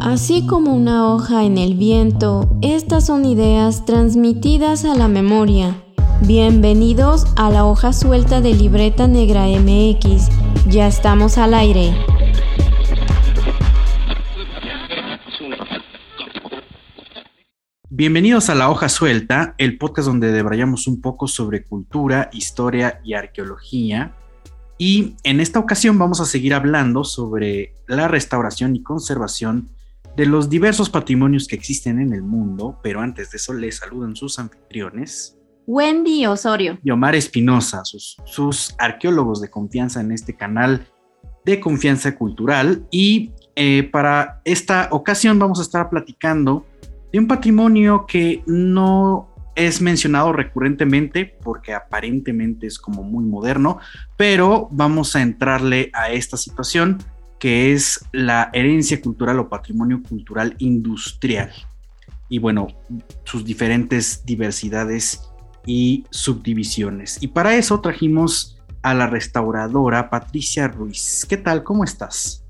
Así como una hoja en el viento, estas son ideas transmitidas a la memoria. Bienvenidos a la hoja suelta de Libreta Negra MX. Ya estamos al aire. Bienvenidos a La Hoja Suelta, el podcast donde debrayamos un poco sobre cultura, historia y arqueología. Y en esta ocasión vamos a seguir hablando sobre la restauración y conservación de los diversos patrimonios que existen en el mundo, pero antes de eso les saludan sus anfitriones. Wendy Osorio. Y Omar Espinosa, sus, sus, arqueólogos de confianza en este canal de confianza cultural. Y eh, para esta ocasión vamos a estar platicando de un patrimonio que no es mencionado recurrentemente porque aparentemente es como muy moderno, pero vamos a entrarle a esta situación que es la herencia cultural o patrimonio cultural industrial. Y bueno, sus diferentes diversidades y subdivisiones. Y para eso trajimos a la restauradora Patricia Ruiz. ¿Qué tal? ¿Cómo estás?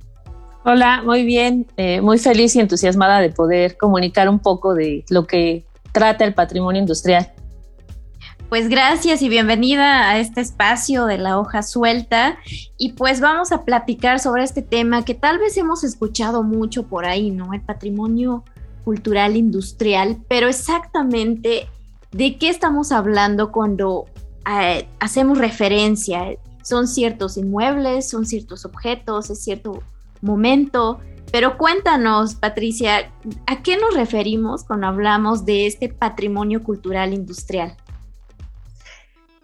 Hola, muy bien, eh, muy feliz y entusiasmada de poder comunicar un poco de lo que trata el patrimonio industrial. Pues gracias y bienvenida a este espacio de la hoja suelta. Y pues vamos a platicar sobre este tema que tal vez hemos escuchado mucho por ahí, ¿no? El patrimonio cultural industrial, pero exactamente de qué estamos hablando cuando eh, hacemos referencia. Son ciertos inmuebles, son ciertos objetos, es cierto momento. Pero cuéntanos, Patricia, ¿a qué nos referimos cuando hablamos de este patrimonio cultural industrial?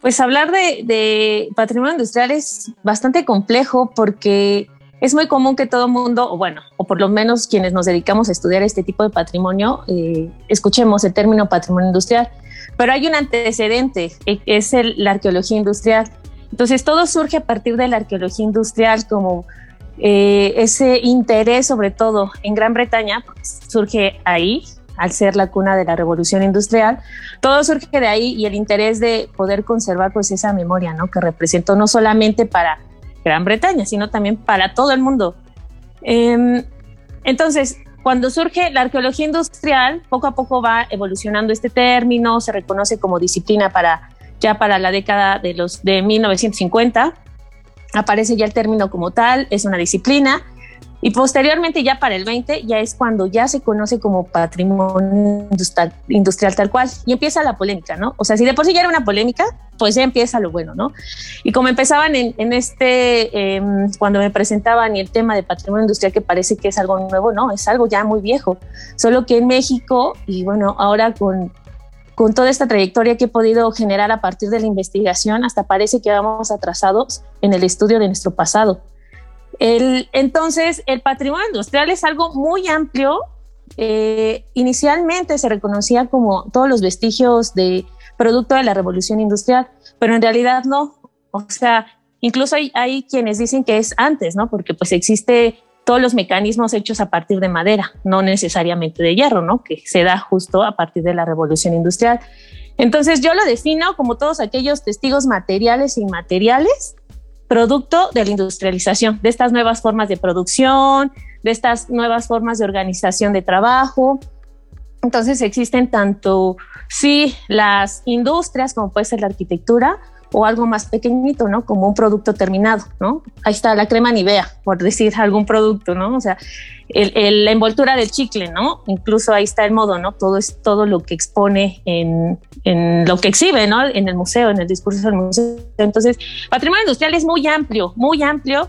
Pues hablar de, patrimonio industrial es bastante complejo porque es muy común que todo mundo, o bueno, o por lo menos quienes nos dedicamos a estudiar este tipo de patrimonio, eh, escuchemos el término patrimonio industrial, pero hay un antecedente, e, es la arqueología industrial. Entonces todo surge a partir de la arqueología industrial como eh, ese interés sobre todo en Gran Bretaña, pues, surge ahí, al ser la cuna de la revolución industrial, todo surge de ahí y el interés de poder conservar pues esa memoria, ¿no? Que representó no solamente para Gran Bretaña, sino también para todo el mundo. Em, entonces, cuando surge la arqueología industrial, poco a poco va evolucionando este término, se reconoce como disciplina para ya para la década de los de 1950 aparece ya el término como tal, es una disciplina y posteriormente ya para el 20 ya es cuando ya se conoce como patrimonio industrial, tal cual y empieza la polémica, ¿no? O sea, si de por sí ya era una polémica, pues ya empieza lo bueno, ¿no? Y como empezaban en, este, em, cuando me presentaban y el tema de patrimonio industrial que parece que es algo nuevo, no, es algo ya muy viejo, solo que en México y bueno, ahora con, con toda esta trayectoria que he podido generar a partir de la investigación, hasta parece que vamos atrasados en el estudio de nuestro pasado. El, entonces, el patrimonio industrial es algo muy amplio. Eh, inicialmente se reconocía como todos los vestigios de producto de la revolución industrial, pero en realidad no. O sea, incluso hay, hay quienes dicen que es antes, ¿no? Porque pues existe todos los mecanismos hechos a partir de madera, no necesariamente de hierro, ¿no? Que se da justo a partir de la revolución industrial. Entonces yo lo defino como todos aquellos testigos materiales e inmateriales producto de la industrialización, de estas nuevas formas de producción, de estas nuevas formas de organización de trabajo. Entonces existen tanto, sí, las industrias, como puede ser la arquitectura, o algo más pequeñito, ¿no? Como un producto terminado, ¿no? Ahí está la crema Nivea, por decir algún producto, ¿no? O sea, el, la envoltura del chicle, ¿no? Incluso ahí está el modo, ¿no? Todo es todo lo que expone en, en lo que exhibe, ¿no? En el museo, en el discurso del museo. Entonces, patrimonio industrial es muy amplio, muy amplio.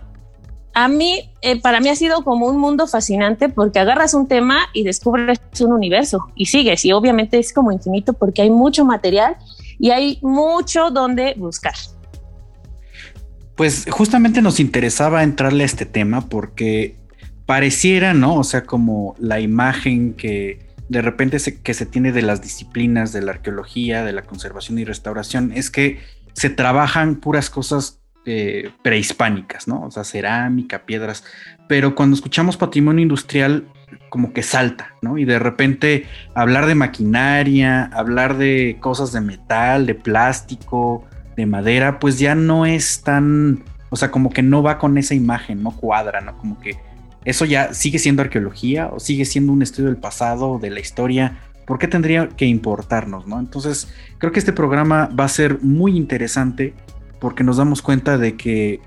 A mí, eh, para mí ha sido como un mundo fascinante porque agarras un tema y descubres un universo y sigues. Y obviamente es como infinito porque hay mucho material y hay mucho donde buscar. Pues justamente nos interesaba entrarle a este tema porque pareciera, ¿no? O sea, como la imagen que de repente se, que se tiene de las disciplinas de la arqueología, de la conservación y restauración, es que se trabajan puras cosas eh, prehispánicas, ¿no? O sea, cerámica, piedras, pero cuando escuchamos patrimonio industrial, como que salta, ¿no? Y de repente hablar de maquinaria, hablar de cosas de metal, de plástico, de madera, pues ya no es tan, o sea, como que no va con esa imagen, no cuadra, ¿no? Como que ¿Eso ya sigue siendo arqueología o sigue siendo un estudio del pasado, de la historia? ¿Por qué tendría que importarnos? ¿no? Entonces, creo que este programa va a ser muy interesante porque nos damos cuenta de que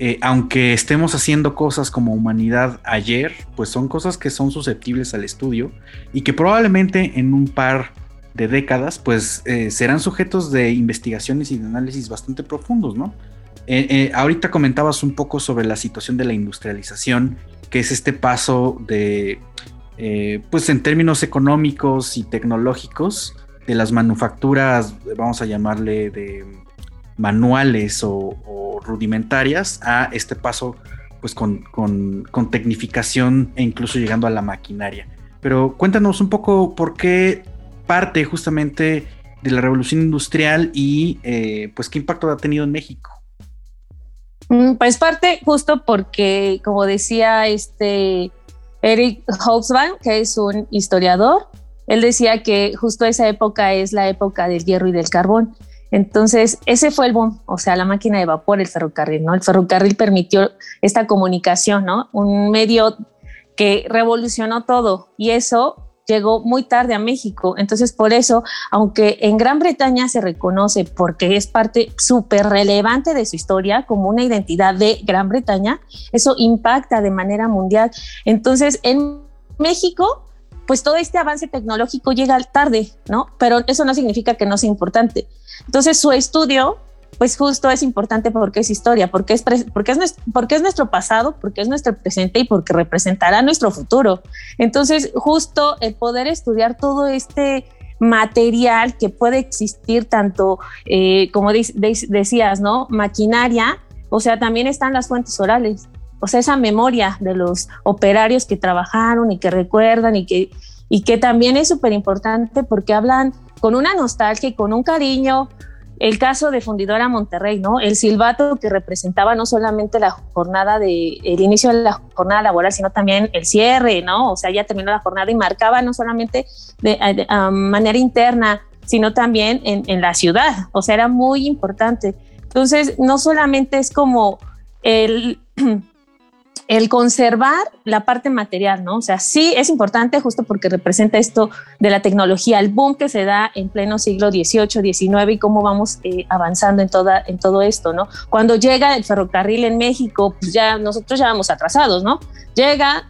eh, aunque estemos haciendo cosas como humanidad ayer, pues son cosas que son susceptibles al estudio y que probablemente en un par de décadas, pues eh, serán sujetos de investigaciones y de análisis bastante profundos, ¿no? Eh, ahorita comentabas un poco sobre la situación de la industrialización, que es este paso de, pues en términos económicos y tecnológicos, de las manufacturas, vamos a llamarle de manuales o, rudimentarias a este paso pues con, tecnificación e incluso llegando a la maquinaria. Pero cuéntanos un poco por qué parte justamente de la revolución industrial y eh, pues qué impacto ha tenido en México. Mm, pues parte justo porque, como decía este Eric Hobsbawm, que es un historiador, él decía que justo esa época es la época del hierro y del carbón. Entonces, ese fue el boom, o sea, la máquina de vapor, el ferrocarril, ¿no? El ferrocarril permitió esta comunicación, ¿no? Un medio que revolucionó todo y eso llegó muy tarde a México. Entonces, por eso, aunque en Gran Bretaña se reconoce porque es parte súper relevante de su historia como una identidad de Gran Bretaña, eso impacta de manera mundial. Entonces, en México pues todo este avance tecnológico llega tarde, ¿no? Pero eso no significa que no sea importante. Entonces su estudio, pues justo es importante porque es historia, porque es, porque es, nuestro pasado, porque es nuestro presente y porque representará nuestro futuro. Entonces justo el poder estudiar todo este material que puede existir tanto, eh, como decías, ¿no? Maquinaria, o sea, también están las fuentes orales o sea, esa memoria de los operarios que trabajaron y que recuerdan y que, y que también es súper importante porque hablan con una nostalgia y con un cariño. El caso de Fundidora Monterrey, ¿no? El silbato que representaba no solamente la jornada de, el inicio de la jornada laboral, sino también el cierre, ¿no? O sea, ya terminó la jornada y marcaba no solamente de, manera interna, sino también en, en la ciudad. O sea, era muy importante. Entonces, no solamente es como el el conservar la parte material, ¿no? O sea, sí es importante justo porque representa esto de la tecnología, el boom que se da en pleno siglo XVIII, XIX y cómo vamos eh, avanzando en, toda, en todo esto, ¿no? Cuando llega el ferrocarril en México, pues ya nosotros ya vamos atrasados, ¿no? Llega,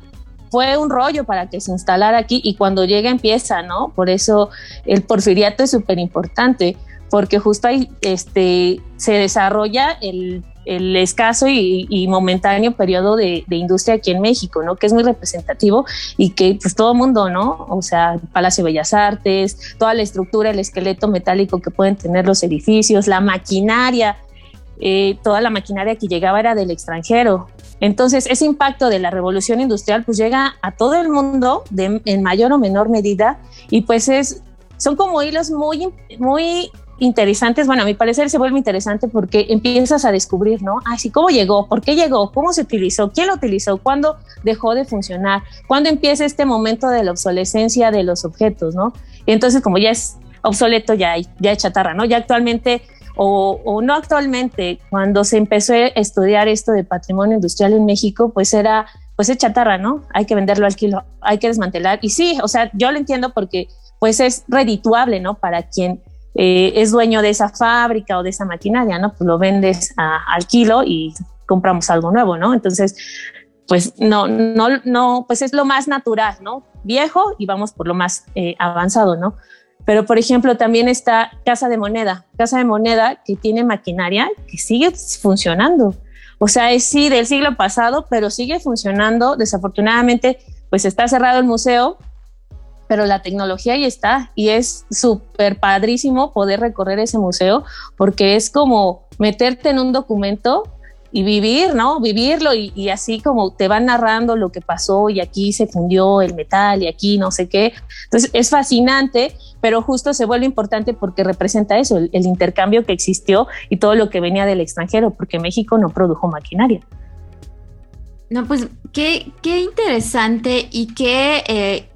fue un rollo para que se instalara aquí y cuando llega empieza, ¿no? Por eso el porfiriato es súper importante porque justo ahí este, se desarrolla el el escaso y, momentáneo periodo de, industria aquí en México, ¿no? Que es muy representativo y que pues todo mundo, ¿no? O sea, Palacio de Bellas Artes, toda la estructura, el esqueleto metálico que pueden tener los edificios, la maquinaria, eh, toda la maquinaria que llegaba era del extranjero. Entonces, ese impacto de la revolución industrial pues llega a todo el mundo en mayor o menor medida y pues es, son como hilos muy, muy interesantes, bueno, a mi parecer se vuelve interesante porque empiezas a descubrir, ¿no? Así, ¿cómo llegó? ¿Por qué llegó? ¿Cómo se utilizó? ¿Quién lo utilizó? ¿Cuándo dejó de funcionar? ¿Cuándo empieza este momento de la obsolescencia de los objetos, ¿no? Y entonces, como ya es obsoleto, ya ya chatarra, ¿no? Ya actualmente, o, o no actualmente, cuando se empezó a estudiar esto de patrimonio industrial en México, pues era, pues es chatarra, ¿no? Hay que venderlo al kilo, hay que desmantelar. Y sí, o sea, yo lo entiendo porque pues es redituable, ¿no? Para quien eh, es dueño de esa fábrica o de esa maquinaria, ¿no? Pues lo vendes al kilo y compramos algo nuevo, ¿no? Entonces, pues no, no, no, pues es lo más natural, ¿no? Viejo y vamos por lo más eh, avanzado, ¿no? Pero, por ejemplo, también está Casa de Moneda, Casa de Moneda que tiene maquinaria que sigue funcionando. O sea, es sí del siglo pasado, pero sigue funcionando. Desafortunadamente, pues está cerrado el museo, pero la tecnología ahí está y es súper padrísimo poder recorrer ese museo porque es como meterte en un documento y vivir, ¿no? Vivirlo y, así como te van narrando lo que pasó y aquí se fundió el metal y aquí no sé qué. Entonces es fascinante, pero justo se vuelve importante porque representa eso, el, intercambio que existió y todo lo que venía del extranjero, porque México no produjo maquinaria. No, pues qué, qué interesante y qué eh,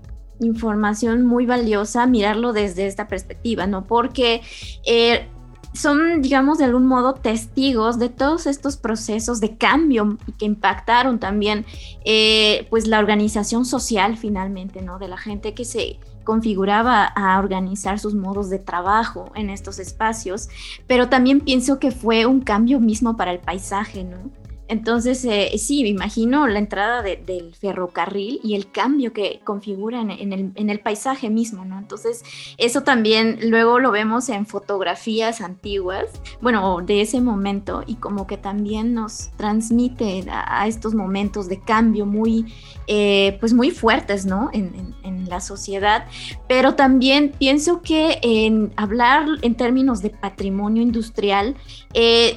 información muy valiosa mirarlo desde esta perspectiva, ¿no? Porque eh, son, digamos, de algún modo testigos de todos estos procesos de cambio que impactaron también, eh, pues, la organización social finalmente, ¿no? De la gente que se configuraba a organizar sus modos de trabajo en estos espacios, pero también pienso que fue un cambio mismo para el paisaje, ¿no? Entonces, eh, sí, me imagino la entrada del ferrocarril y el cambio que configura en, el, paisaje mismo, ¿no? Entonces, eso también luego lo vemos en fotografías antiguas, bueno, de ese momento, y como que también nos transmite a, estos momentos de cambio muy, eh, pues muy fuertes, ¿no? En, la sociedad. Pero también pienso que en hablar en términos de patrimonio industrial, eh,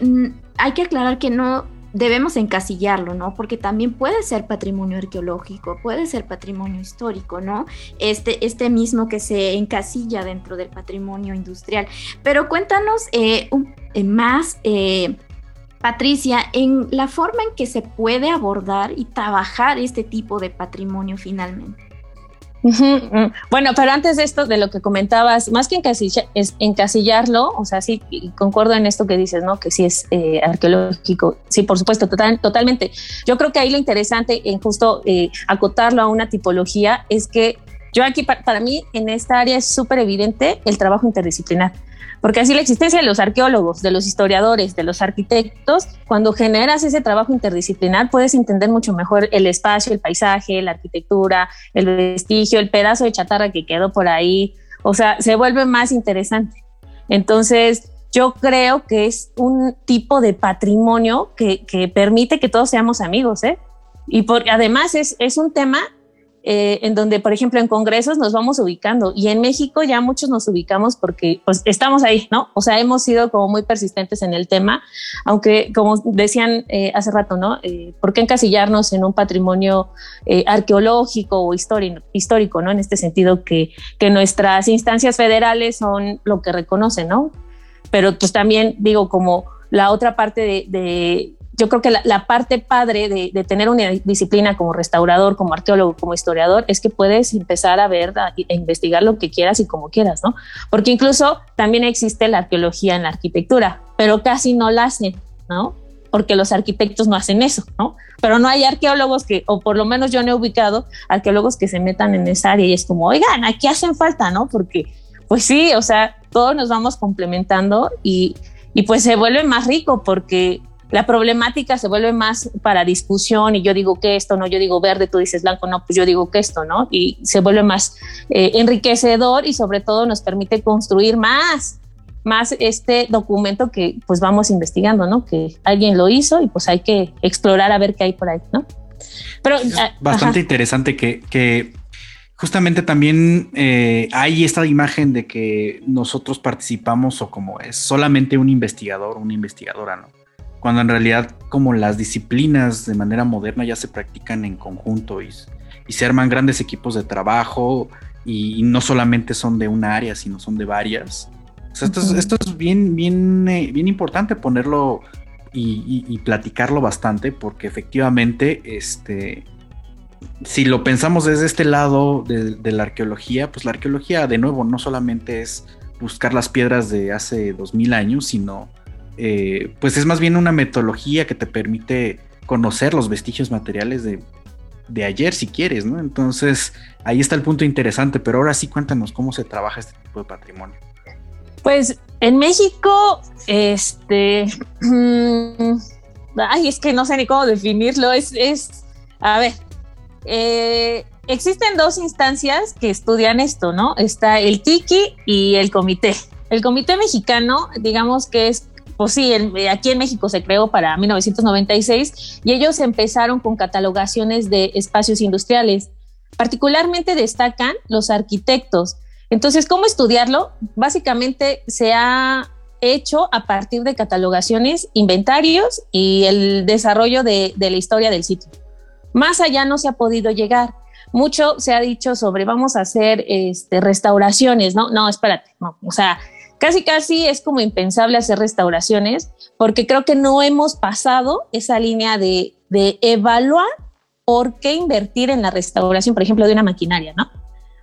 hay que aclarar que no debemos encasillarlo, ¿no? Porque también puede ser patrimonio arqueológico, puede ser patrimonio histórico, ¿no? Este, este mismo que se encasilla dentro del patrimonio industrial. Pero cuéntanos eh, eh, más, eh, Patricia, en la forma en que se puede abordar y trabajar este tipo de patrimonio finalmente. Bueno, pero antes de esto, de lo que comentabas, más que es encasillarlo, o sea, sí, concuerdo en esto que dices, ¿no? Que sí es eh, arqueológico. Sí, por supuesto, total, totalmente. Yo creo que ahí lo interesante en justo eh, acotarlo a una tipología es que yo aquí, para mí, en esta área es súper evidente el trabajo interdisciplinar. Porque así la existencia de los arqueólogos, de los historiadores, de los arquitectos, cuando generas ese trabajo interdisciplinar, puedes entender mucho mejor el espacio, el paisaje, la arquitectura, el vestigio, el pedazo de chatarra que quedó por ahí. O sea, se vuelve más interesante. Entonces, yo creo que es un tipo de patrimonio que, que permite que todos seamos amigos, ¿eh? Y por, además es, es un tema eh, en donde, por ejemplo, en congresos nos vamos ubicando y en México ya muchos nos ubicamos porque pues, estamos ahí, ¿no? O sea, hemos sido como muy persistentes en el tema, aunque como decían eh, hace rato, ¿no? Eh, ¿Por qué encasillarnos en un patrimonio arqueológico o histórico, histórico, ¿no? En este sentido que, que nuestras instancias federales son lo que reconocen, ¿no? Pero pues también digo como la otra parte de yo creo que la, parte padre de, tener una disciplina como restaurador, como arqueólogo, como historiador, es que puedes empezar a ver, a, investigar lo que quieras y como quieras, ¿no? Porque incluso también existe la arqueología en la arquitectura, pero casi no la hacen, ¿no? Porque los arquitectos no hacen eso, ¿no? Pero no hay arqueólogos que, o por lo menos yo no he ubicado arqueólogos que se metan en esa área y es como, oigan, aquí hacen falta, ¿no? Porque, pues sí, o sea, todos nos vamos complementando y, y pues se vuelve más rico porque la problemática se vuelve más para discusión y yo digo que esto, no, yo digo verde, tú dices blanco, no, pues yo digo que esto, ¿no? Y se vuelve más eh, enriquecedor y sobre todo nos permite construir más, más este documento que pues vamos investigando, ¿no? Que alguien lo hizo y pues hay que explorar a ver qué hay por ahí, ¿no? Pero ah, bastante interesante que, que justamente también eh, hay esta imagen de que nosotros participamos o como es solamente un investigador, una investigadora, ¿no? Cuando en realidad como las disciplinas de manera moderna ya se practican en conjunto y, se arman grandes equipos de trabajo y, no solamente son de una área, sino son de varias. esto, es, bien, bien, eh, bien importante ponerlo y, platicarlo bastante porque efectivamente, este, si lo pensamos desde este lado de, de la arqueología, pues la arqueología de nuevo no solamente es buscar las piedras de hace dos mil años, sino eh, pues es más bien una metodología que te permite conocer los vestigios materiales de, ayer si quieres, ¿no? Entonces ahí está el punto interesante, pero ahora sí cuéntanos cómo se trabaja este tipo de patrimonio. Pues en México, este, ay, es que no sé ni cómo definirlo, es, es a ver, eh, existen dos instancias que estudian esto, ¿no? Está el TIKI y el comité. El comité mexicano, digamos que es pues sí, eh, aquí en México se creó para 1996 y ellos empezaron con catalogaciones de espacios industriales. Particularmente destacan los arquitectos. Entonces, ¿cómo estudiarlo? Básicamente se ha hecho a partir de catalogaciones, inventarios y el desarrollo de, la historia del sitio. Más allá no se ha podido llegar. Mucho se ha dicho sobre vamos a hacer este, restauraciones, ¿no? No, espérate, no. O sea, casi casi es como impensable hacer restauraciones porque creo que no hemos pasado esa línea de, evaluar por qué invertir en la restauración, por ejemplo, de una maquinaria, ¿no?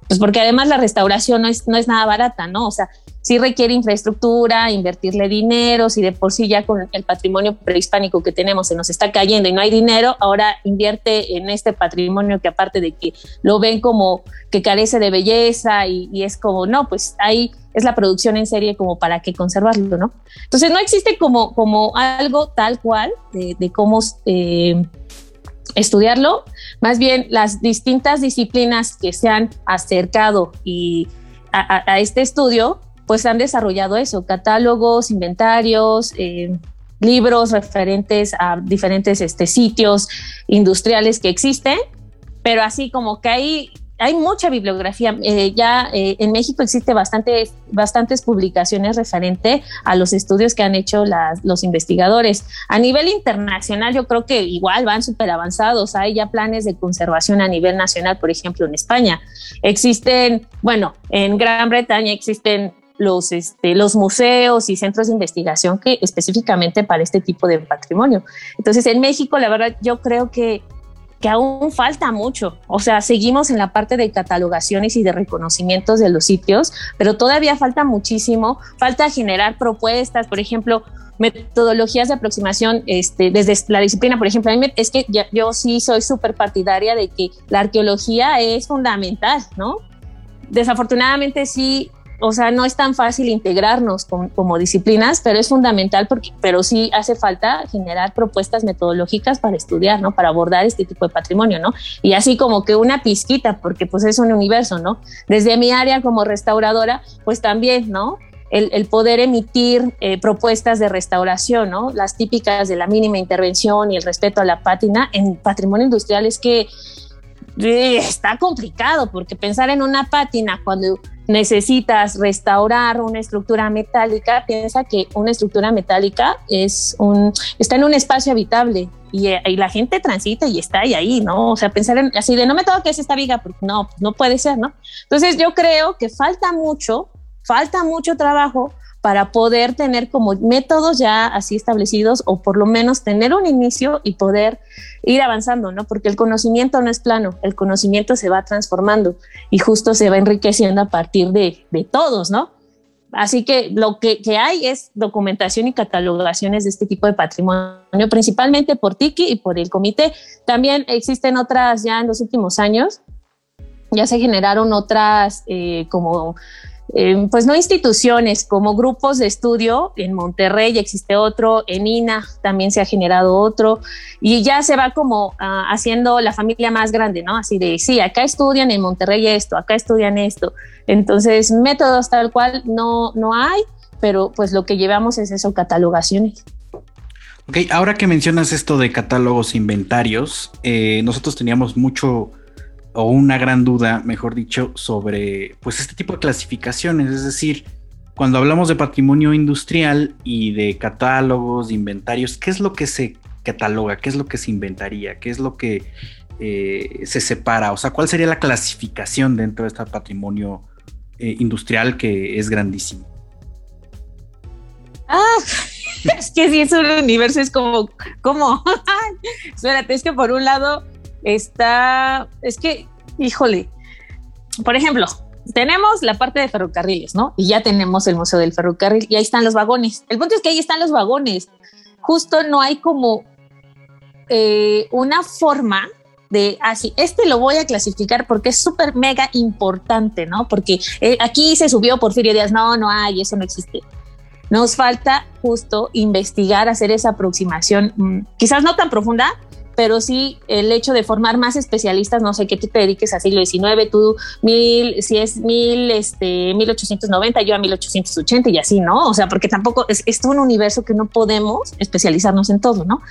pues porque además la restauración no es, no es nada barata, ¿no? O sea, sí requiere infraestructura, invertirle dinero, si de por sí ya con el patrimonio prehispánico que tenemos se nos está cayendo y no hay dinero, ahora invierte en este patrimonio que aparte de que lo ven como que carece de belleza y, es como, no, pues ahí es la producción en serie como para que conservarlo, ¿no? Entonces no existe como, como algo tal cual de, cómo... Eh, estudiarlo, más bien las distintas disciplinas que se han acercado a este estudio pues han desarrollado eso, catálogos, inventarios, eh, libros referentes a diferentes este, sitios industriales que existen, pero así como que hay, hay mucha bibliografía. Eh, ya eh, en México existe bastante, bastantes publicaciones referente a los estudios que han hecho los investigadores. A nivel internacional yo creo que igual van súper avanzados. Hay ya planes de conservación a nivel nacional, por ejemplo, en España. Existen, bueno, en Gran Bretaña existen los, este, los museos y centros de investigación que específicamente para este tipo de patrimonio. Entonces, en México, la verdad, yo creo que, que aún falta mucho. O sea, seguimos en la parte de catalogaciones y de reconocimientos de los sitios, pero todavía falta muchísimo. Falta generar propuestas, por ejemplo, metodologías de aproximación este, desde la disciplina, por ejemplo, es que yo sí soy súper partidaria de que la arqueología es fundamental, ¿no? Desafortunadamente sí o sea, no es tan fácil integrarnos como, disciplinas, pero es fundamental porque, pero sí hace falta generar propuestas metodológicas para estudiar, ¿no? Para abordar este tipo de patrimonio, ¿no? Y así como que una pizquita, porque pues es un universo, ¿no? Desde mi área como restauradora, pues también, ¿no? El, poder emitir eh, propuestas de restauración, ¿no? Las típicas de la mínima intervención y el respeto a la pátina en patrimonio industrial es que está complicado porque pensar en una pátina cuando necesitas restaurar una estructura metálica, piensa que una estructura metálica es un, está en un espacio habitable y, la gente transita y está ahí, ahí, ¿no? O sea, pensar en, así de no me que es esta viga, porque no, no puede ser, ¿no? Entonces yo creo que falta mucho, falta mucho trabajo para poder tener como métodos ya así establecidos o por lo menos tener un inicio y poder ir avanzando, ¿no? Porque el conocimiento no es plano, el conocimiento se va transformando y justo se va enriqueciendo a partir de, de todos, ¿no? Así que lo que, hay es documentación y catalogaciones de este tipo de patrimonio, principalmente por Tiki y por el comité. También existen otras ya en los últimos años, ya se generaron otras eh, como eh, pues no instituciones, como grupos de estudio. En Monterrey existe otro, en INA también se ha generado otro, y ya se va como ah, haciendo la familia más grande, ¿no? Así de, sí, acá estudian en Monterrey esto, acá estudian esto. Entonces, métodos tal cual no, no hay, pero pues lo que llevamos es eso, catalogaciones. Ok, ahora que mencionas esto de catálogos inventarios, eh, nosotros teníamos mucho o una gran duda, mejor dicho, sobre pues este tipo de clasificaciones, es decir, cuando hablamos de patrimonio industrial y de catálogos, de inventarios, ¿qué es lo que se cataloga? ¿Qué es lo que se inventaría? ¿Qué es lo que eh, se separa? O sea, ¿cuál sería la clasificación dentro de este patrimonio eh, industrial que es grandísimo? Ah, es que si es un universo, es como, ¿cómo? Espérate, es que por un lado está, es que, híjole, por ejemplo, tenemos la parte de ferrocarriles, ¿no? Y ya tenemos el Museo del Ferrocarril y ahí están los vagones. El punto es que ahí están los vagones. Justo no hay como eh, una forma de así, ah, este lo voy a clasificar porque es súper mega importante, ¿no? Porque eh, aquí se subió Porfirio Díaz, no, no hay, eso no existe. Nos falta justo investigar, hacer esa aproximación, mm, quizás no tan profunda, pero sí el hecho de formar más especialistas, no sé, que tú te dediques a siglo XIX, tú mil, si es mil, este, 1890, yo a 1880 y así, ¿no? O sea, porque tampoco es, es un universo que no podemos especializarnos en todo, ¿no?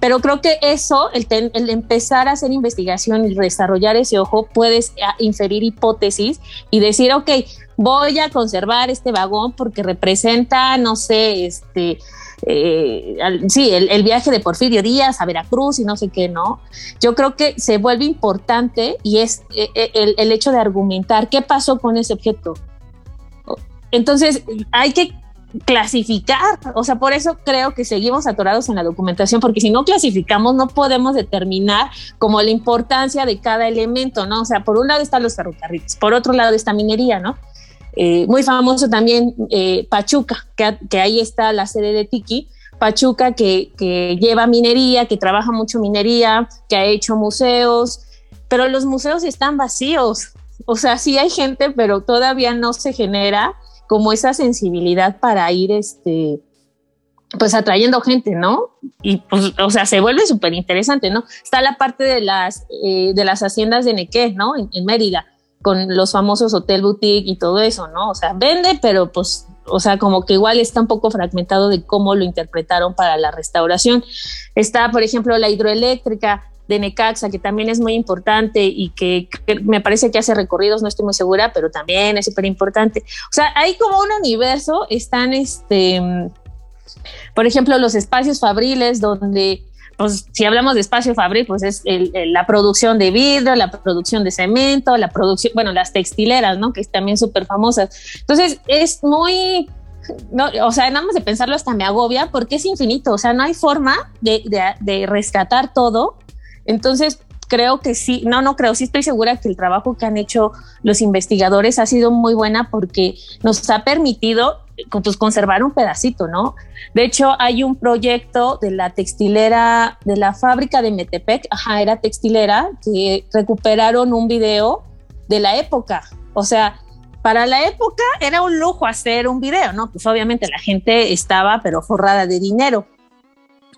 Pero creo que eso, el, el empezar a hacer investigación y desarrollar ese ojo, puedes ah, inferir hipótesis y decir, ok, voy a conservar este vagón porque representa, no sé, este, eh, sí, el, viaje de Porfirio Díaz a Veracruz y no sé qué, ¿no? Yo creo que se vuelve importante y es eh, eh, el, el, hecho de argumentar qué pasó con ese objeto. Entonces, hay que clasificar. O sea, por eso creo que seguimos atorados en la documentación, porque si no clasificamos no podemos determinar como la importancia de cada elemento, ¿no? O sea, por un lado están los ferrocarriles, por otro lado está minería, ¿no? Eh, muy famoso también eh, Pachuca, que, ahí está la sede de Tiki. Pachuca que, que lleva minería, que trabaja mucho minería, que ha hecho museos, pero los museos están vacíos. O sea, sí hay gente, pero todavía no se genera como esa sensibilidad para ir, este, pues atrayendo gente, ¿no? Y pues, o sea, se vuelve súper interesante, ¿no? Está la parte de las, eh, de las haciendas de Nequé, ¿no? En, Mérida, con los famosos hotel boutique y todo eso, ¿no? O sea, vende, pero pues, o sea, como que igual está un poco fragmentado de cómo lo interpretaron para la restauración. Está, por ejemplo, la hidroeléctrica, de Necaxa, que también es muy importante y que, me parece que hace recorridos, no estoy muy segura, pero también es súper importante. O sea, hay como un universo, están, este, por ejemplo, los espacios fabriles donde pues si hablamos de espacio fabril, pues es la producción de vidrio, la producción de cemento, la producción, bueno, las textileras, ¿no? Que es también súper famosas. Entonces, es muy, no, o sea, nada más de pensarlo hasta me agobia porque es infinito, o sea, no hay forma de, de, de rescatar todo entonces, creo que sí, no, no creo, sí estoy segura que el trabajo que han hecho los investigadores ha sido muy buena porque nos ha permitido pues, conservar un pedacito, ¿no? De hecho, hay un proyecto de la textilera, de la fábrica de Metepec, ajá, era textilera, que recuperaron un video de la época. O sea, para la época era un lujo hacer un video, ¿no? Pues obviamente la gente estaba pero forrada de dinero.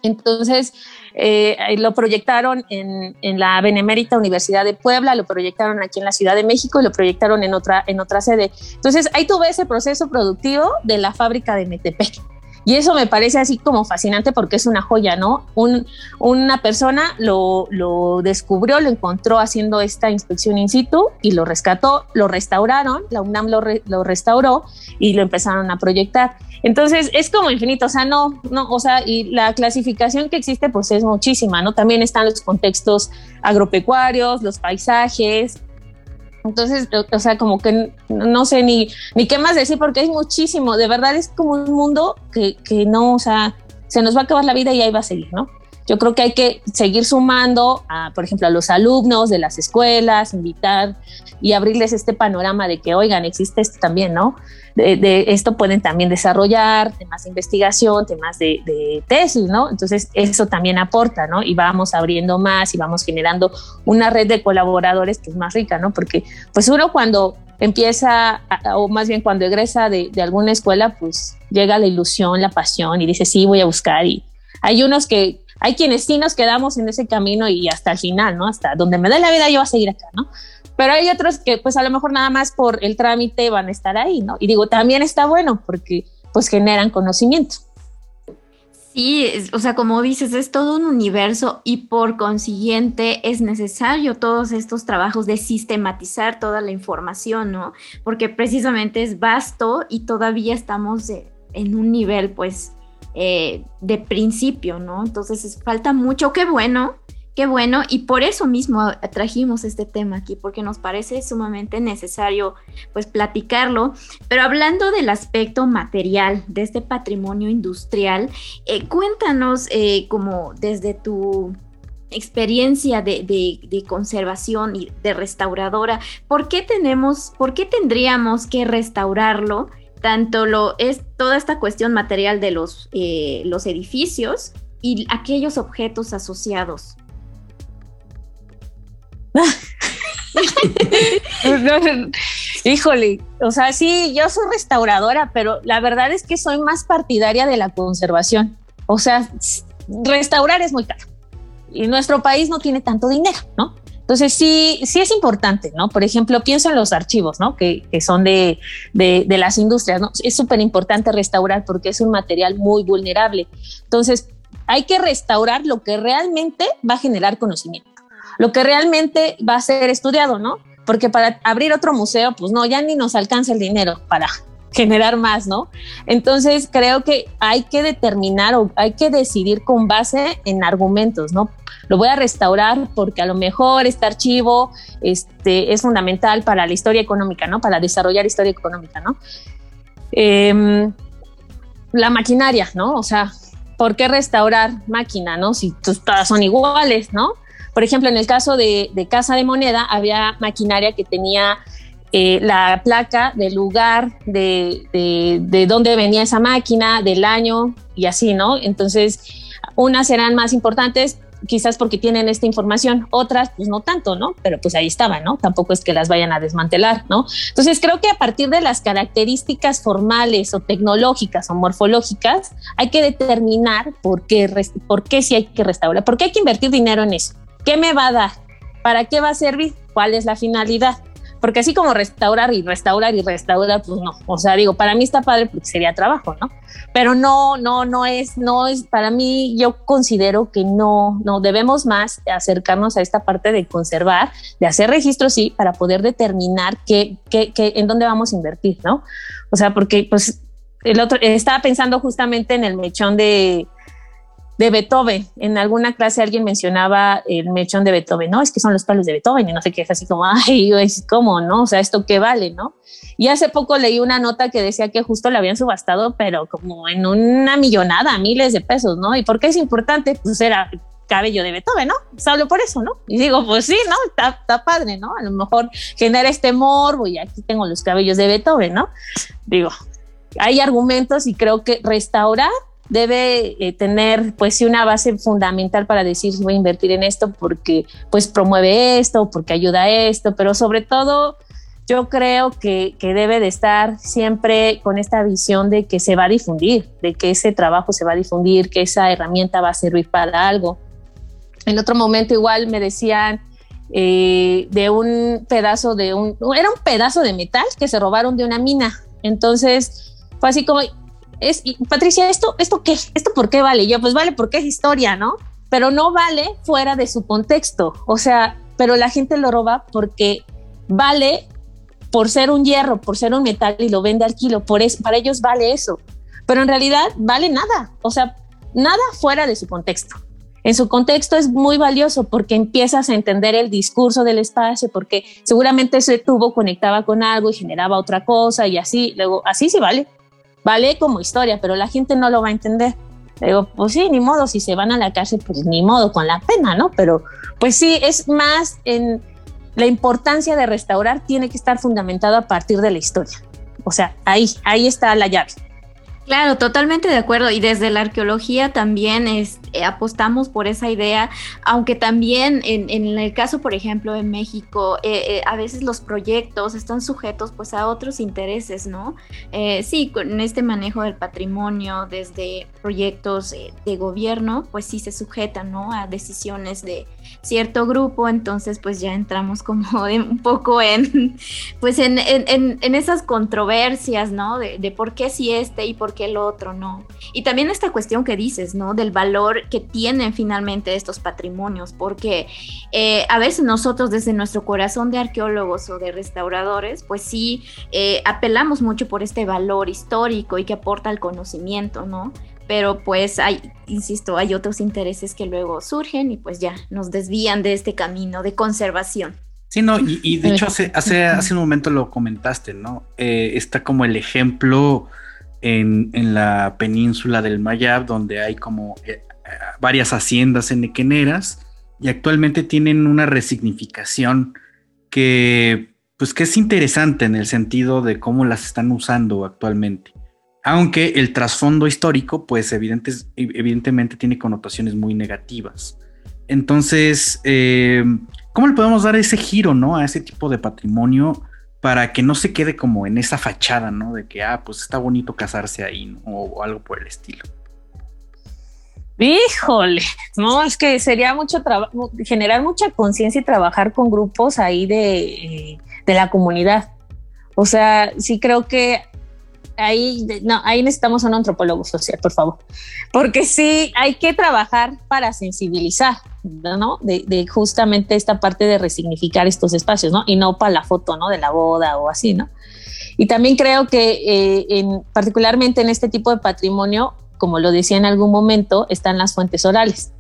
Entonces, eh, lo proyectaron en, la Benemérita Universidad de Puebla, lo proyectaron aquí en la Ciudad de México y lo proyectaron en otra, en otra sede. Entonces, ahí tuve ese proceso productivo de la fábrica de Metepec. Y eso me parece así como fascinante porque es una joya, ¿no? Un, una persona lo, lo, descubrió, lo encontró haciendo esta inspección in situ y lo rescató, lo restauraron, la UNAM lo, re, lo restauró y lo empezaron a proyectar. Entonces es como infinito, o sea, no, no, o sea, y la clasificación que existe pues es muchísima, ¿no? También están los contextos agropecuarios, los paisajes, entonces, o sea, como que no sé ni, ni qué más decir porque hay muchísimo. De verdad es como un mundo que, que no, o sea, se nos va a acabar la vida y ahí va a seguir, ¿no? Yo creo que hay que seguir sumando, a, por ejemplo, a los alumnos de las escuelas, invitar y abrirles este panorama de que, oigan, existe esto también, ¿no? De, esto pueden también desarrollar temas de investigación, temas de, de, tesis, ¿no? Entonces, eso también aporta, ¿no? Y vamos abriendo más y vamos generando una red de colaboradores que es más rica, ¿no? Porque, pues uno cuando empieza, o más bien cuando egresa de, de alguna escuela, pues llega la ilusión, la pasión y dice, sí, voy a buscar. Y hay unos que hay quienes sí nos quedamos en ese camino y hasta el final, ¿no? Hasta donde me dé la vida yo voy a seguir acá, ¿no? Pero hay otros que pues a lo mejor nada más por el trámite van a estar ahí, ¿no? Y digo, también está bueno porque pues generan conocimiento. Sí, o sea, como dices, es todo un universo y por consiguiente es necesario todos estos trabajos de sistematizar toda la información, ¿no? Porque precisamente es vasto y todavía estamos en un nivel pues eh, de principio, ¿no? Entonces falta mucho, qué bueno, qué bueno, y por eso mismo trajimos este tema aquí, porque nos parece sumamente necesario pues platicarlo, pero hablando del aspecto material de este patrimonio industrial, eh, cuéntanos eh, como desde tu experiencia de, de, de, conservación y de restauradora, ¿por qué tenemos, por qué tendríamos que restaurarlo? Tanto lo es toda esta cuestión material de los, eh, los edificios y aquellos objetos asociados. Híjole, o sea, sí, yo soy restauradora, pero la verdad es que soy más partidaria de la conservación. O sea, restaurar es muy caro y nuestro país no tiene tanto dinero, ¿no? Entonces sí, sí es importante, ¿no? Por ejemplo, pienso en los archivos, ¿no? Que, que son de, de, de, las industrias, ¿no? Es súper importante restaurar porque es un material muy vulnerable. Entonces, hay que restaurar lo que realmente va a generar conocimiento, lo que realmente va a ser estudiado, ¿no? Porque para abrir otro museo, pues no, ya ni nos alcanza el dinero para generar más, ¿no? Entonces creo que hay que determinar o hay que decidir con base en argumentos, ¿no? Lo voy a restaurar porque a lo mejor este archivo este, es fundamental para la historia económica, ¿no? Para desarrollar historia económica, ¿no? Eh, la maquinaria, ¿no? O sea, ¿por qué restaurar máquina, no? Si todas son iguales, ¿no? Por ejemplo, en el caso de, Casa de Moneda, había maquinaria que tenía eh, la placa del lugar, de, de, de dónde venía esa máquina, del año y así, ¿no? Entonces, unas eran más importantes, quizás porque tienen esta información, otras pues no tanto, ¿no? Pero pues ahí estaban, ¿no? Tampoco es que las vayan a desmantelar, ¿no? Entonces creo que a partir de las características formales o tecnológicas o morfológicas, hay que determinar por qué, por qué sí hay que restaurar, por qué hay que invertir dinero en eso, qué me va a dar, para qué va a servir, cuál es la finalidad porque así como restaurar y restaurar y restaurar, pues no, o sea, digo, para mí está padre porque sería trabajo, ¿no? Pero no, no, no es, no es, para mí yo considero que no, no, debemos más acercarnos a esta parte de conservar, de hacer registros, sí, para poder determinar qué, qué, qué, en dónde vamos a invertir, ¿no? O sea, porque pues el otro, estaba pensando justamente en el mechón de, de Beethoven. En alguna clase alguien mencionaba el mechón de Beethoven, no, es que son los palos de Beethoven y no sé qué, es así como, ay, ¿cómo, no? O sea, ¿esto qué vale, no? Y hace poco leí una nota que decía que justo la habían subastado, pero como en una millonada, miles de pesos, ¿no? ¿Y por qué es importante? Pues era cabello de Beethoven, ¿no? Solo por eso, ¿no? Y digo, pues sí, ¿no? Está, está, padre, ¿no? A lo mejor genera este morbo y aquí tengo los cabellos de Beethoven, ¿no? Digo, hay argumentos y creo que restaurar debe eh, tener pues una base fundamental para decir voy a invertir en esto porque pues promueve esto, porque ayuda a esto, pero sobre todo yo creo que, que, debe de estar siempre con esta visión de que se va a difundir, de que ese trabajo se va a difundir, que esa herramienta va a servir para algo. En otro momento igual me decían eh, de un pedazo de un, era un pedazo de metal que se robaron de una mina. Entonces fue así como, es, Patricia, ¿esto, ¿esto qué? ¿Esto por qué vale? yo, pues vale porque es historia, ¿no? Pero no vale fuera de su contexto. O sea, pero la gente lo roba porque vale por ser un hierro, por ser un metal y lo vende al kilo. Por eso, para ellos vale eso. Pero en realidad vale nada. O sea, nada fuera de su contexto. En su contexto es muy valioso porque empiezas a entender el discurso del espacio, porque seguramente ese tubo conectaba con algo y generaba otra cosa y así, luego, así sí vale vale como historia, pero la gente no lo va a entender. digo, pues sí, ni modo, si se van a la cárcel, pues ni modo, con la pena, ¿no? Pero pues sí, es más en la importancia de restaurar tiene que estar fundamentado a partir de la historia. O sea, ahí, ahí está la llave. Claro, totalmente de acuerdo. Y desde la arqueología también es, eh, apostamos por esa idea, aunque también en, el caso, por ejemplo, en México, eh, eh, a veces los proyectos están sujetos pues a otros intereses, ¿no? sí, con este manejo del patrimonio desde proyectos de gobierno, pues sí se sujetan, ¿no? A decisiones de cierto grupo, entonces pues ya entramos como un poco en, pues en, esas controversias, ¿no? De, por qué si este y por el otro no. Y también esta cuestión que dices, ¿no? Del valor que tienen finalmente estos patrimonios, porque eh, a veces nosotros desde nuestro corazón de arqueólogos o de restauradores, pues sí eh, apelamos mucho por este valor histórico y que aporta al conocimiento, ¿no? Pero pues hay, insisto, hay otros intereses que luego surgen y pues ya nos desvían de este camino de conservación. Sí, no, y, de hecho hace, hace, hace un momento lo comentaste, ¿no? Eh, está como el ejemplo en, la península del Mayab, donde hay como eh, varias haciendas enequeneras y actualmente tienen una resignificación que, pues, que es interesante en el sentido de cómo las están usando actualmente. Aunque el trasfondo histórico, pues, evidentemente tiene connotaciones muy negativas. Entonces, eh, ¿cómo le podemos dar ese giro, no? A ese tipo de patrimonio para que no se quede como en esa fachada, ¿no? De que, ah, pues está bonito casarse ahí, ¿no? o, algo por el estilo. Híjole, no, es que sería mucho trabajo, generar mucha conciencia y trabajar con grupos ahí de, de, la comunidad. O sea, sí creo que ahí, no, ahí necesitamos un antropólogo social, por favor, porque sí hay que trabajar para sensibilizar, ¿no? De, justamente esta parte de resignificar estos espacios, ¿no? Y no para la foto, ¿no? De la boda o así, ¿no? Y también creo que eh, en, particularmente en este tipo de patrimonio, como lo decía en algún momento, están las fuentes orales.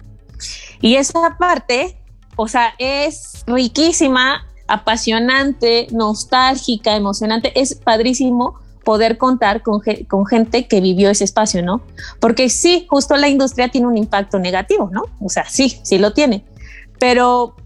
Y esa parte, o sea, es riquísima, apasionante, nostálgica, emocionante, es padrísimo poder contar con, con, gente que vivió ese espacio, ¿no? Porque sí, justo la industria tiene un impacto negativo, ¿no? O sea, sí, sí lo tiene. Pero,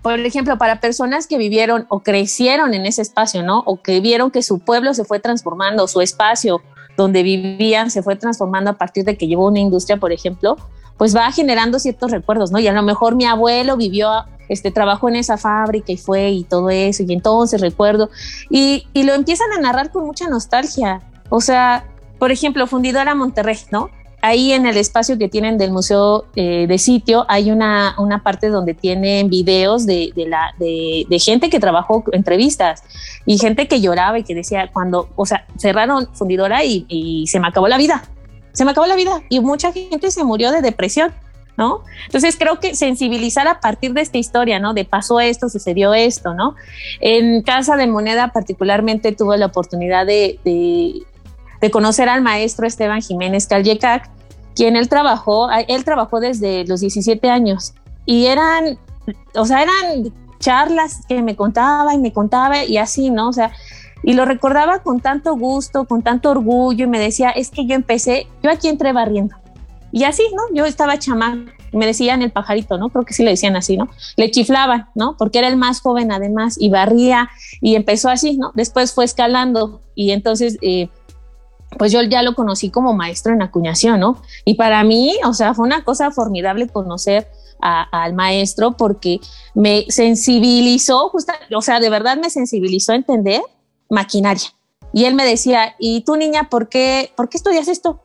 por ejemplo, para personas que vivieron o crecieron en ese espacio, ¿no? O que vieron que su pueblo se fue transformando, su espacio donde vivían se fue transformando a partir de que llevó una industria, por ejemplo, pues va generando ciertos recuerdos, ¿no? Y a lo mejor mi abuelo vivió, este, trabajó en esa fábrica y fue y todo eso, y entonces recuerdo, y, y lo empiezan a narrar con mucha nostalgia. O sea, por ejemplo, Fundidora Monterrey, ¿no? Ahí en el espacio que tienen del Museo eh, de Sitio hay una, una, parte donde tienen videos de, de gente que trabajó entrevistas y gente que lloraba y que decía cuando, o sea, cerraron fundidora y se me acabó la vida, se me acabó la vida y mucha gente se murió de depresión. ¿no? Entonces creo que sensibilizar a partir de esta historia, ¿no? De pasó esto, sucedió esto, ¿no? En Casa de Moneda particularmente tuve la oportunidad de, de, conocer al maestro Esteban Jiménez Callecac, quien él trabajó, él trabajó desde los 17 años y eran, o sea, eran charlas que me contaba y me contaba y así, ¿no? O sea, y lo recordaba con tanto gusto, con tanto orgullo y me decía, es que yo empecé, yo aquí entré barriendo. Y así, ¿no? Yo estaba chamán, me decían el pajarito, ¿no? Creo que sí le decían así, ¿no? Le chiflaban, ¿no? Porque era el más joven además y barría y empezó así, ¿no? Después fue escalando y entonces... Eh, pues yo ya lo conocí como maestro en acuñación, ¿no? Y para mí, o sea, fue una cosa formidable conocer al maestro porque me sensibilizó, justa, o sea, de verdad me sensibilizó a entender maquinaria. Y él me decía, ¿y tú niña, por qué, por qué estudias esto?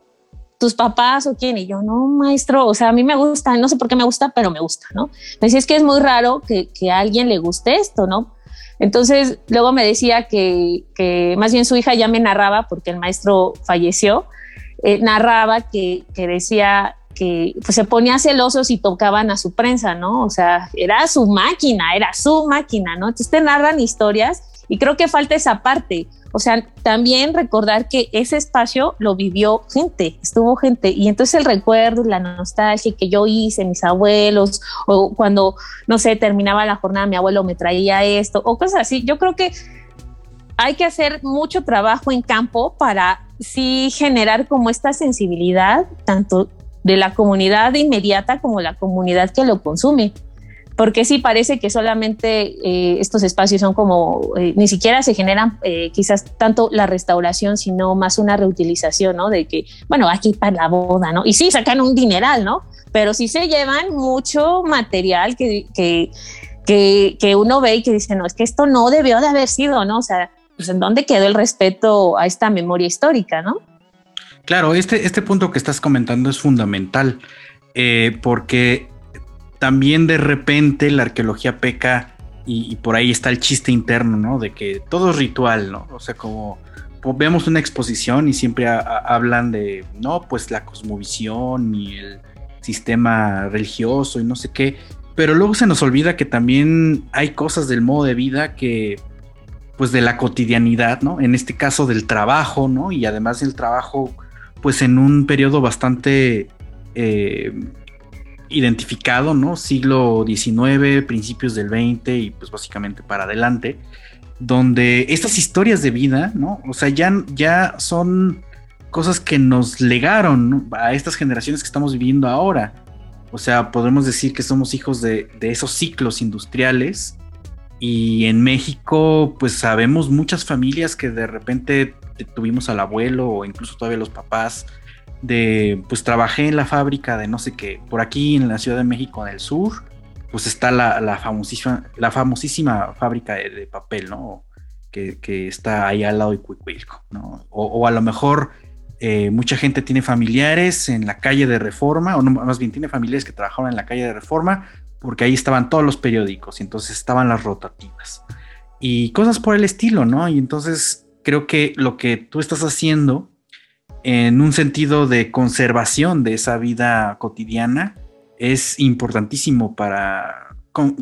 ¿Tus papás o quién? Y yo, no, maestro, o sea, a mí me gusta, no sé por qué me gusta, pero me gusta, ¿no? Me decía, es que es muy raro que, que a alguien le guste esto, ¿no? Entonces, luego me decía que, que, más bien su hija ya me narraba, porque el maestro falleció, eh, narraba que, que, decía que pues, se ponía celoso si tocaban a su prensa, ¿no? O sea, era su máquina, era su máquina, ¿no? Entonces te narran historias y creo que falta esa parte. O sea, también recordar que ese espacio lo vivió gente, estuvo gente. Y entonces el recuerdo, la nostalgia que yo hice, mis abuelos, o cuando, no sé, terminaba la jornada, mi abuelo me traía esto, o cosas así. Yo creo que hay que hacer mucho trabajo en campo para sí generar como esta sensibilidad, tanto de la comunidad inmediata como la comunidad que lo consume porque sí parece que solamente eh, estos espacios son como, eh, ni siquiera se generan eh, quizás tanto la restauración, sino más una reutilización, ¿no? De que, bueno, aquí para la boda, ¿no? Y sí, sacan un dineral, ¿no? Pero sí se llevan mucho material que, que, que, que uno ve y que dice, no, es que esto no debió de haber sido, ¿no? O sea, pues en dónde quedó el respeto a esta memoria histórica, ¿no? Claro, este, este punto que estás comentando es fundamental, porque también de repente la arqueología peca y, por ahí está el chiste interno, ¿no? De que todo es ritual, ¿no? O sea, como vemos una exposición y siempre hablan de, no, pues la cosmovisión y el sistema religioso y no sé qué, pero luego se nos olvida que también hay cosas del modo de vida que, pues de la cotidianidad, ¿no? En este caso del trabajo, ¿no? Y además del trabajo, pues en un periodo bastante... Eh, identificado, ¿no? Siglo XIX, principios del XX y pues básicamente para adelante, donde estas historias de vida, ¿no? O sea, ya, ya son cosas que nos legaron a estas generaciones que estamos viviendo ahora. O sea, podemos decir que somos hijos de, de esos ciclos industriales y en México pues sabemos muchas familias que de repente tuvimos al abuelo o incluso todavía los papás de, pues trabajé en la fábrica de no sé qué, por aquí en la Ciudad de México, en el sur, pues está la, famosísima, la famosísima fábrica de, papel, ¿no? Que, está ahí al lado de Cuicuilco, ¿no? O, a lo mejor eh, mucha gente tiene familiares en la calle de Reforma, o más bien tiene familiares que trabajaron en la calle de Reforma, porque ahí estaban todos los periódicos y entonces estaban las rotativas y cosas por el estilo, ¿no? Y entonces creo que lo que tú estás haciendo en un sentido de conservación de esa vida cotidiana es importantísimo para,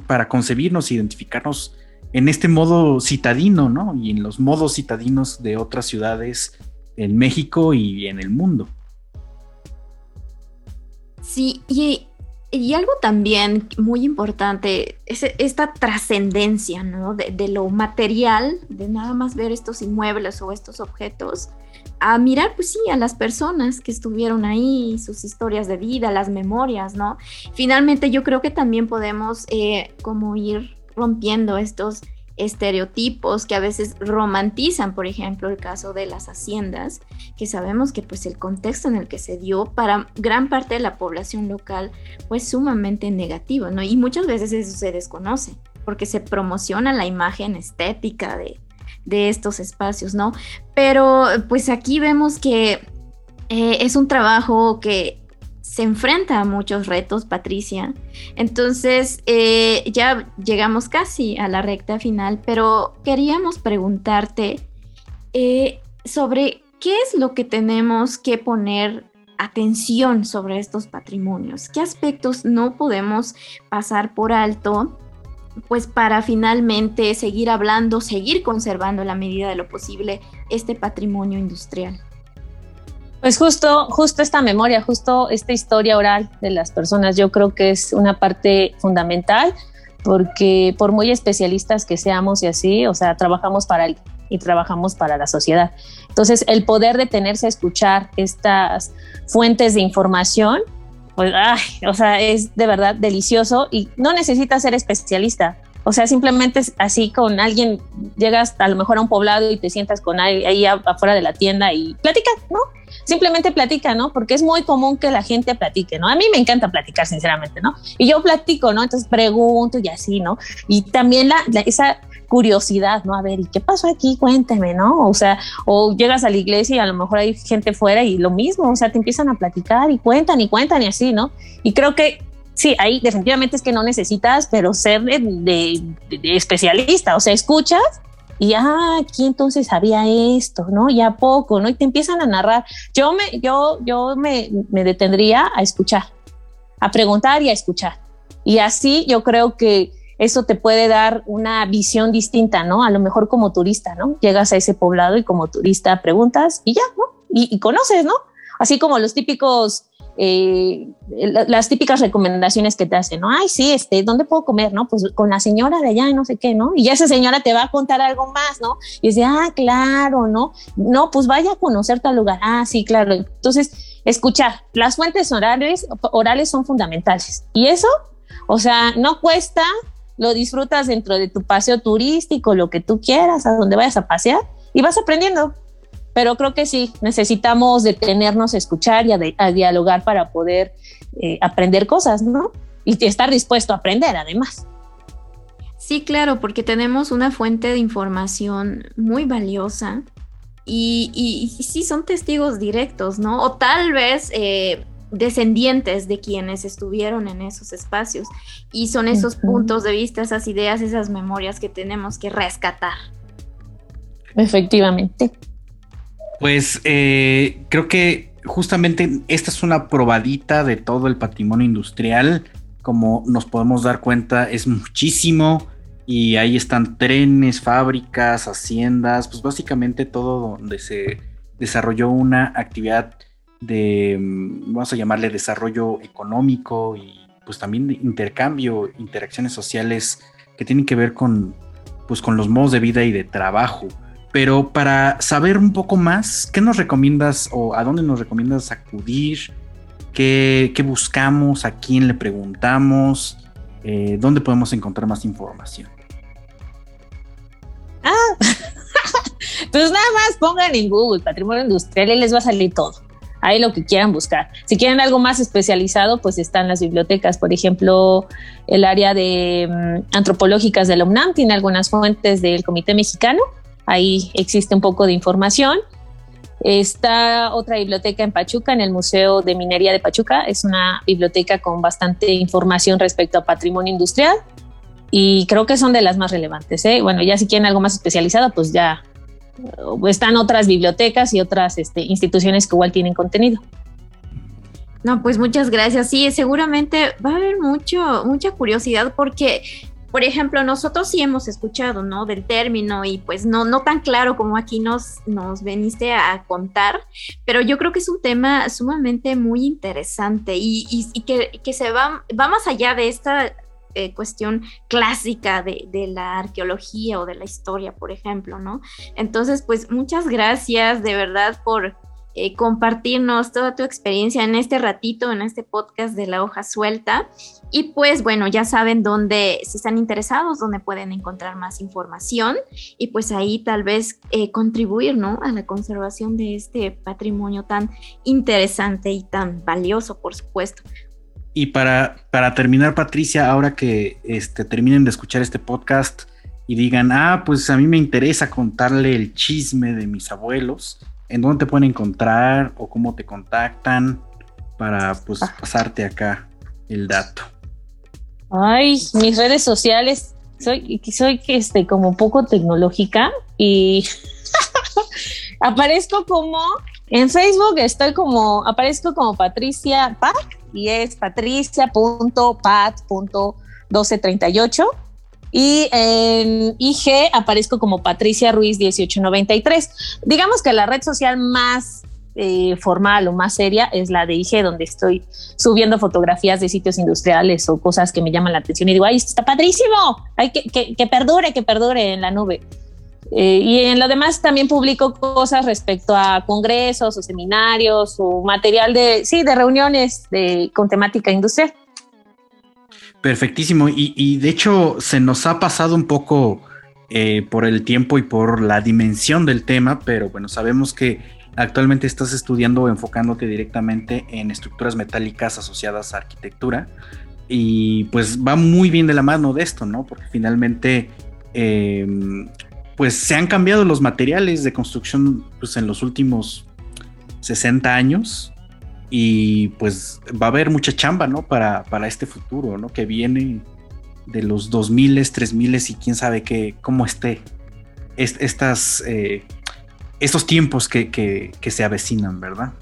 para concebirnos, identificarnos en este modo citadino, ¿no? Y en los modos citadinos de otras ciudades en México y en el mundo. Sí, y Y algo también muy importante es esta trascendencia, ¿no? De, lo material, de nada más ver estos inmuebles o estos objetos, a mirar, pues sí, a las personas que estuvieron ahí, sus historias de vida, las memorias, ¿no? Finalmente yo creo que también podemos eh, como ir rompiendo estos estereotipos que a veces romantizan, por ejemplo, el caso de las haciendas, que sabemos que pues el contexto en el que se dio para gran parte de la población local fue sumamente negativo, ¿no? Y muchas veces eso se desconoce, porque se promociona la imagen estética de, estos espacios, ¿no? Pero pues aquí vemos que eh, es un trabajo que se enfrenta a muchos retos, Patricia. Entonces, eh, ya llegamos casi a la recta final, pero queríamos preguntarte eh, sobre qué es lo que tenemos que poner atención sobre estos patrimonios, qué aspectos no podemos pasar por alto pues para finalmente seguir hablando, seguir conservando en la medida de lo posible este patrimonio industrial. Pues justo, justo esta memoria, justo esta historia oral de las personas, yo creo que es una parte fundamental porque por muy especialistas que seamos y así, o sea, trabajamos para el y trabajamos para la sociedad. Entonces, el poder detenerse a escuchar estas fuentes de información, pues, ay, o sea, es de verdad delicioso y no necesitas ser especialista. O sea, simplemente así con alguien, llegas a lo mejor a un poblado y te sientas con ahí, ahí afuera de la tienda y platicas, ¿no? simplemente platica, ¿no? Porque es muy común que la gente platique, ¿no? A mí me encanta platicar, sinceramente, ¿no? Y yo platico, ¿no? Entonces pregunto y así, ¿no? Y también la, esa curiosidad, ¿no? A ver, ¿y qué pasó aquí? Cuénteme, ¿no? O sea, o llegas a la iglesia y a lo mejor hay gente fuera y lo mismo, o sea, te empiezan a platicar y cuentan y cuentan y así, ¿no? Y creo que sí, ahí definitivamente es que no necesitas, pero ser de, especialista, o sea, escuchas y ah, aquí entonces sabía esto, ¿no? Y a poco, ¿no? Y te empiezan a narrar. Yo me, yo, yo me, me detendría a escuchar, a preguntar y a escuchar. Y así yo creo que eso te puede dar una visión distinta, ¿no? A lo mejor como turista, ¿no? Llegas a ese poblado y como turista preguntas y ya, ¿no? Y conoces, ¿no? Así como los típicos eh, las típicas recomendaciones que te hacen, ¿no? Ay, sí, este, ¿dónde puedo comer? ¿No? Pues con la señora de allá, no sé qué, ¿no? Y esa señora te va a contar algo más, ¿no? Y dice, ah, claro, ¿no? No, pues vaya a conocer tal lugar. Ah, sí, claro. Entonces, escuchar, las fuentes orales, orales son fundamentales. Y eso, o sea, no cuesta, lo disfrutas dentro de tu paseo turístico, lo que tú quieras, a donde vayas a pasear, y vas aprendiendo pero creo que sí, necesitamos detenernos a escuchar y a, dialogar para poder eh, aprender cosas, ¿no? Y estar dispuesto a aprender además. Sí, claro, porque tenemos una fuente de información muy valiosa y, y, sí son testigos directos, ¿no? O tal vez eh, descendientes de quienes estuvieron en esos espacios y son esos puntos de vista, esas ideas, esas memorias que tenemos que rescatar. Efectivamente. Pues eh, creo que justamente esta es una probadita de todo el patrimonio industrial. Como nos podemos dar cuenta, es muchísimo. Y ahí están trenes, fábricas, haciendas, pues básicamente todo donde se desarrolló una actividad de, mm, vamos a llamarle desarrollo económico y pues también de intercambio, interacciones sociales que tienen que ver con, pues, con los modos de vida y de trabajo. Pero para saber un poco más, ¿qué nos recomiendas o a dónde nos recomiendas acudir? ¿Qué, buscamos? ¿A quién le preguntamos? Eh, ¿Dónde podemos encontrar más información? Ah, pues nada más pongan en Google patrimonio industrial y les va a salir todo. Ahí lo que quieran buscar. Si quieren algo más especializado, pues están las bibliotecas. Por ejemplo, el área de mm, antropológicas de la UNAM tiene algunas fuentes del Comité Mexicano Ahí existe un poco de información. Está otra biblioteca en Pachuca, en el Museo de Minería de Pachuca. Es una biblioteca con bastante información respecto a patrimonio industrial y creo que son de las más relevantes. ¿eh? Bueno, ya si quieren algo más especializado, pues ya uh, están otras bibliotecas y otras este, instituciones que igual tienen contenido. No, pues muchas gracias. Sí, seguramente va a haber mucho, mucha curiosidad porque por ejemplo, nosotros sí hemos escuchado, ¿no? Del término y pues no, no tan claro como aquí nos, nos veniste a, contar, pero yo creo que es un tema sumamente muy interesante y, y, que, que, se va, va más allá de esta eh, cuestión clásica de, de, la arqueología o de la historia, por ejemplo, ¿no? Entonces, pues muchas gracias de verdad por eh, compartirnos toda tu experiencia en este ratito, en este podcast de la hoja suelta. Y pues bueno, ya saben dónde, si están interesados, dónde pueden encontrar más información y pues ahí tal vez eh, contribuir, ¿no? A la conservación de este patrimonio tan interesante y tan valioso, por supuesto. Y para, para terminar, Patricia, ahora que este, terminen de escuchar este podcast y digan, ah, pues a mí me interesa contarle el chisme de mis abuelos, ¿en dónde te pueden encontrar o cómo te contactan para pues ah. pasarte acá el dato? Ay, mis redes sociales, soy, soy este, como poco tecnológica y aparezco como en Facebook, estoy como, aparezco como Patricia Pac y es patricia.pat.1238 y en IG aparezco como Patricia Ruiz 1893. Digamos que la red social más eh, formal o más seria es la de IG, donde estoy subiendo fotografías de sitios industriales o cosas que me llaman la atención y digo, ay, esto está padrísimo, hay que, que, perdure, que perdure en la nube. Eh, y en lo demás también publico cosas respecto a congresos o seminarios o material de, sí, de reuniones de, con temática industrial. Perfectísimo. Y, de hecho se nos ha pasado un poco eh, por el tiempo y por la dimensión del tema, pero bueno, sabemos que actualmente estás estudiando o enfocándote directamente en estructuras metálicas asociadas a arquitectura. Y pues va muy bien de la mano de esto, ¿no? Porque finalmente, em, pues se han cambiado los materiales de construcción pues, en los últimos 60 años y pues va a haber mucha chamba, ¿no? Para, para este futuro, ¿no? Que viene de los 2000, 3000 y quién sabe qué, cómo esté estas, eh, estos tiempos que, que, que, se avecinan, ¿verdad?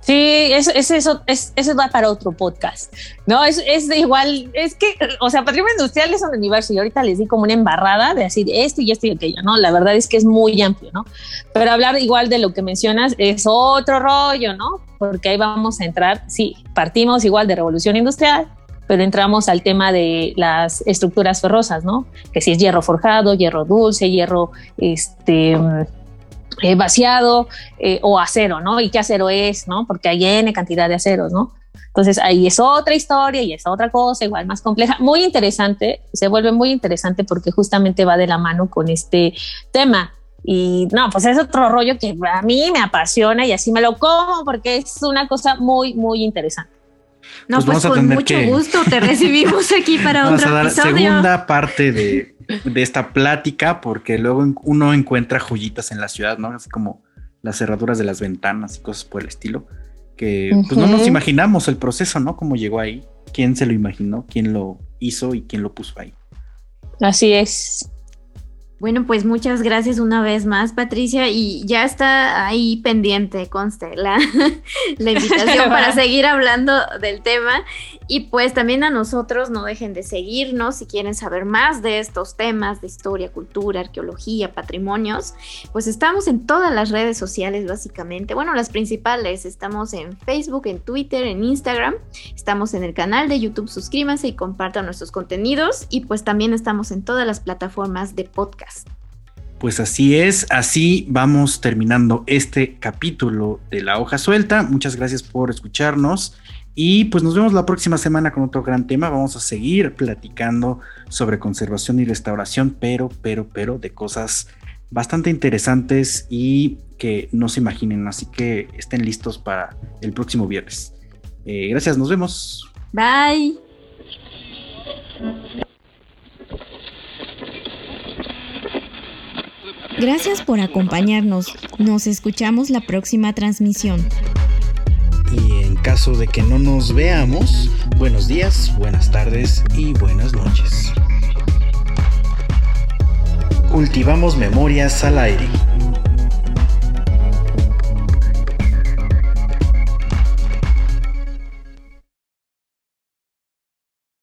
Sí, eso, eso, es, eso va para otro podcast. No, es, es igual, es que, o sea, patrimonio industrial es un universo y ahorita les di como una embarrada de decir esto y esto y aquello, ¿no? La verdad es que es muy amplio, ¿no? Pero hablar igual de lo que mencionas es otro rollo, ¿no? Porque ahí vamos a entrar, sí, partimos igual de revolución industrial, pero entramos al tema de las estructuras ferrosas, ¿no? Que si es hierro forjado, hierro dulce, hierro, este eh, vaciado eh, o acero, ¿no? ¿Y qué acero es, no? Porque hay N cantidad de aceros, ¿no? Entonces ahí es otra historia y es otra cosa, igual más compleja, muy interesante, se vuelve muy interesante porque justamente va de la mano con este tema. Y no, pues es otro rollo que a mí me apasiona y así me lo como porque es una cosa muy, muy interesante. No, pues, pues con mucho gusto te recibimos aquí para vamos otro a dar segunda parte de, de esta plática, porque luego uno encuentra joyitas en la ciudad, ¿no? Así como las cerraduras de las ventanas y cosas por el estilo, que pues no nos imaginamos el proceso, ¿no? Cómo llegó ahí, quién se lo imaginó, quién lo hizo y quién lo puso ahí. Así es. Bueno, pues muchas gracias una vez más, Patricia, y ya está ahí pendiente, conste, la, la invitación para seguir hablando del tema. Y pues también a nosotros no dejen de seguirnos si quieren saber más de estos temas de historia, cultura, arqueología, patrimonios. Pues estamos en todas las redes sociales básicamente. Bueno, las principales. Estamos en Facebook, en Twitter, en Instagram. Estamos en el canal de YouTube. Suscríbanse y compartan nuestros contenidos. Y pues también estamos en todas las plataformas de Pues así es, así vamos terminando este capítulo de La Hoja Suelta. Muchas gracias por escucharnos y pues nos vemos la próxima semana con otro gran tema. Vamos a seguir platicando sobre conservación y restauración, pero, pero, pero de cosas bastante interesantes y que no se imaginen. Así que estén listos para el próximo viernes. Eh, gracias, nos vemos. Bye. Gracias por acompañarnos. Nos escuchamos la próxima transmisión. Y en caso de que no nos veamos, buenos días, buenas tardes y buenas noches. Cultivamos memorias al aire.